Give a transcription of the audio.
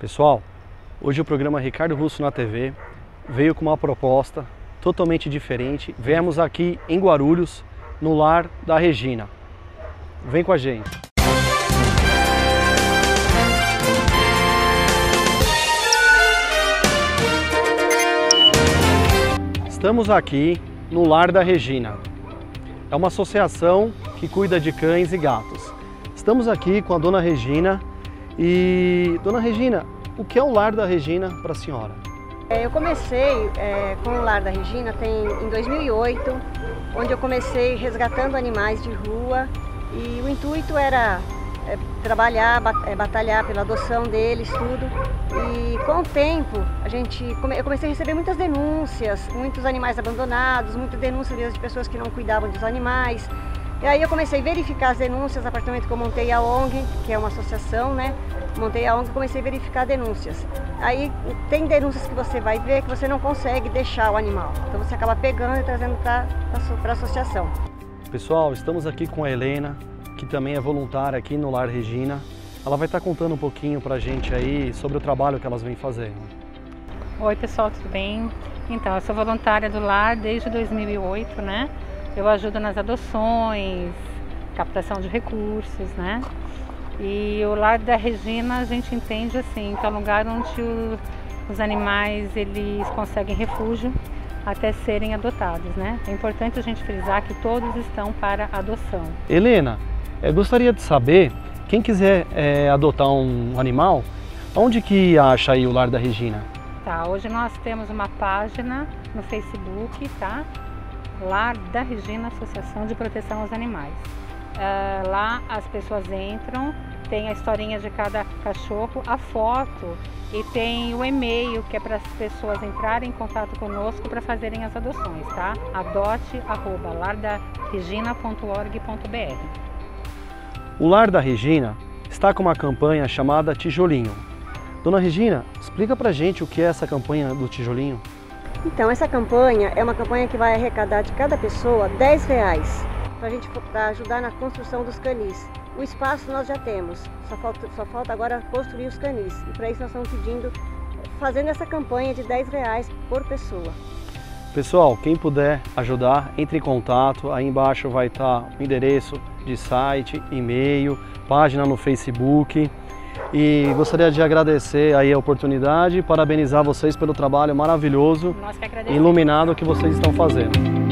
Pessoal, hoje o programa Ricardo Russo na TV veio com uma proposta totalmente diferente. Viemos aqui em Guarulhos, no lar da Regina. Vem com a gente. Estamos aqui no Lar da Regina. É uma associação que cuida de cães e gatos. Estamos aqui com a dona Regina e, dona Regina, o que é o Lar da Regina para a senhora? É, eu comecei é, com o Lar da Regina tem, em 2008, onde eu comecei resgatando animais de rua e o intuito era é, trabalhar, é, batalhar pela adoção deles, tudo. E com o tempo, a gente, eu comecei a receber muitas denúncias, muitos animais abandonados, muitas denúncias de pessoas que não cuidavam dos animais. E aí eu comecei a verificar as denúncias a partir do momento que eu montei a ONG, que é uma associação, né? Montei a ONG e comecei a verificar denúncias. Aí tem denúncias que você vai ver que você não consegue deixar o animal. Então você acaba pegando e trazendo para a associação. Pessoal, estamos aqui com a Helena, que também é voluntária aqui no Lar Regina. Ela vai estar contando um pouquinho para a gente aí sobre o trabalho que elas vêm fazendo. Oi pessoal, tudo bem? Então, eu sou voluntária do Lar desde 2008, né? Eu ajudo nas adoções, captação de recursos, né? E o lar da Regina a gente entende assim, que é um lugar onde o, os animais eles conseguem refúgio até serem adotados, né? É importante a gente frisar que todos estão para adoção. Helena, eu gostaria de saber, quem quiser é, adotar um animal, onde que acha aí o Lar da Regina? Tá, hoje nós temos uma página no Facebook, tá? Lar da Regina Associação de Proteção aos Animais. Uh, lá as pessoas entram, tem a historinha de cada cachorro, a foto e tem o e-mail que é para as pessoas entrarem em contato conosco para fazerem as adoções, tá? adote@lardaregina.org.br. O Lar da Regina está com uma campanha chamada Tijolinho. Dona Regina, explica pra gente o que é essa campanha do Tijolinho. Então, essa campanha é uma campanha que vai arrecadar de cada pessoa 10 reais para a gente pra ajudar na construção dos canis. O espaço nós já temos, só falta, só falta agora construir os canis. E para isso nós estamos pedindo, fazendo essa campanha de 10 reais por pessoa. Pessoal, quem puder ajudar, entre em contato. Aí embaixo vai estar o endereço de site, e-mail, página no Facebook. E gostaria de agradecer aí a oportunidade e parabenizar vocês pelo trabalho maravilhoso e iluminado que vocês estão fazendo.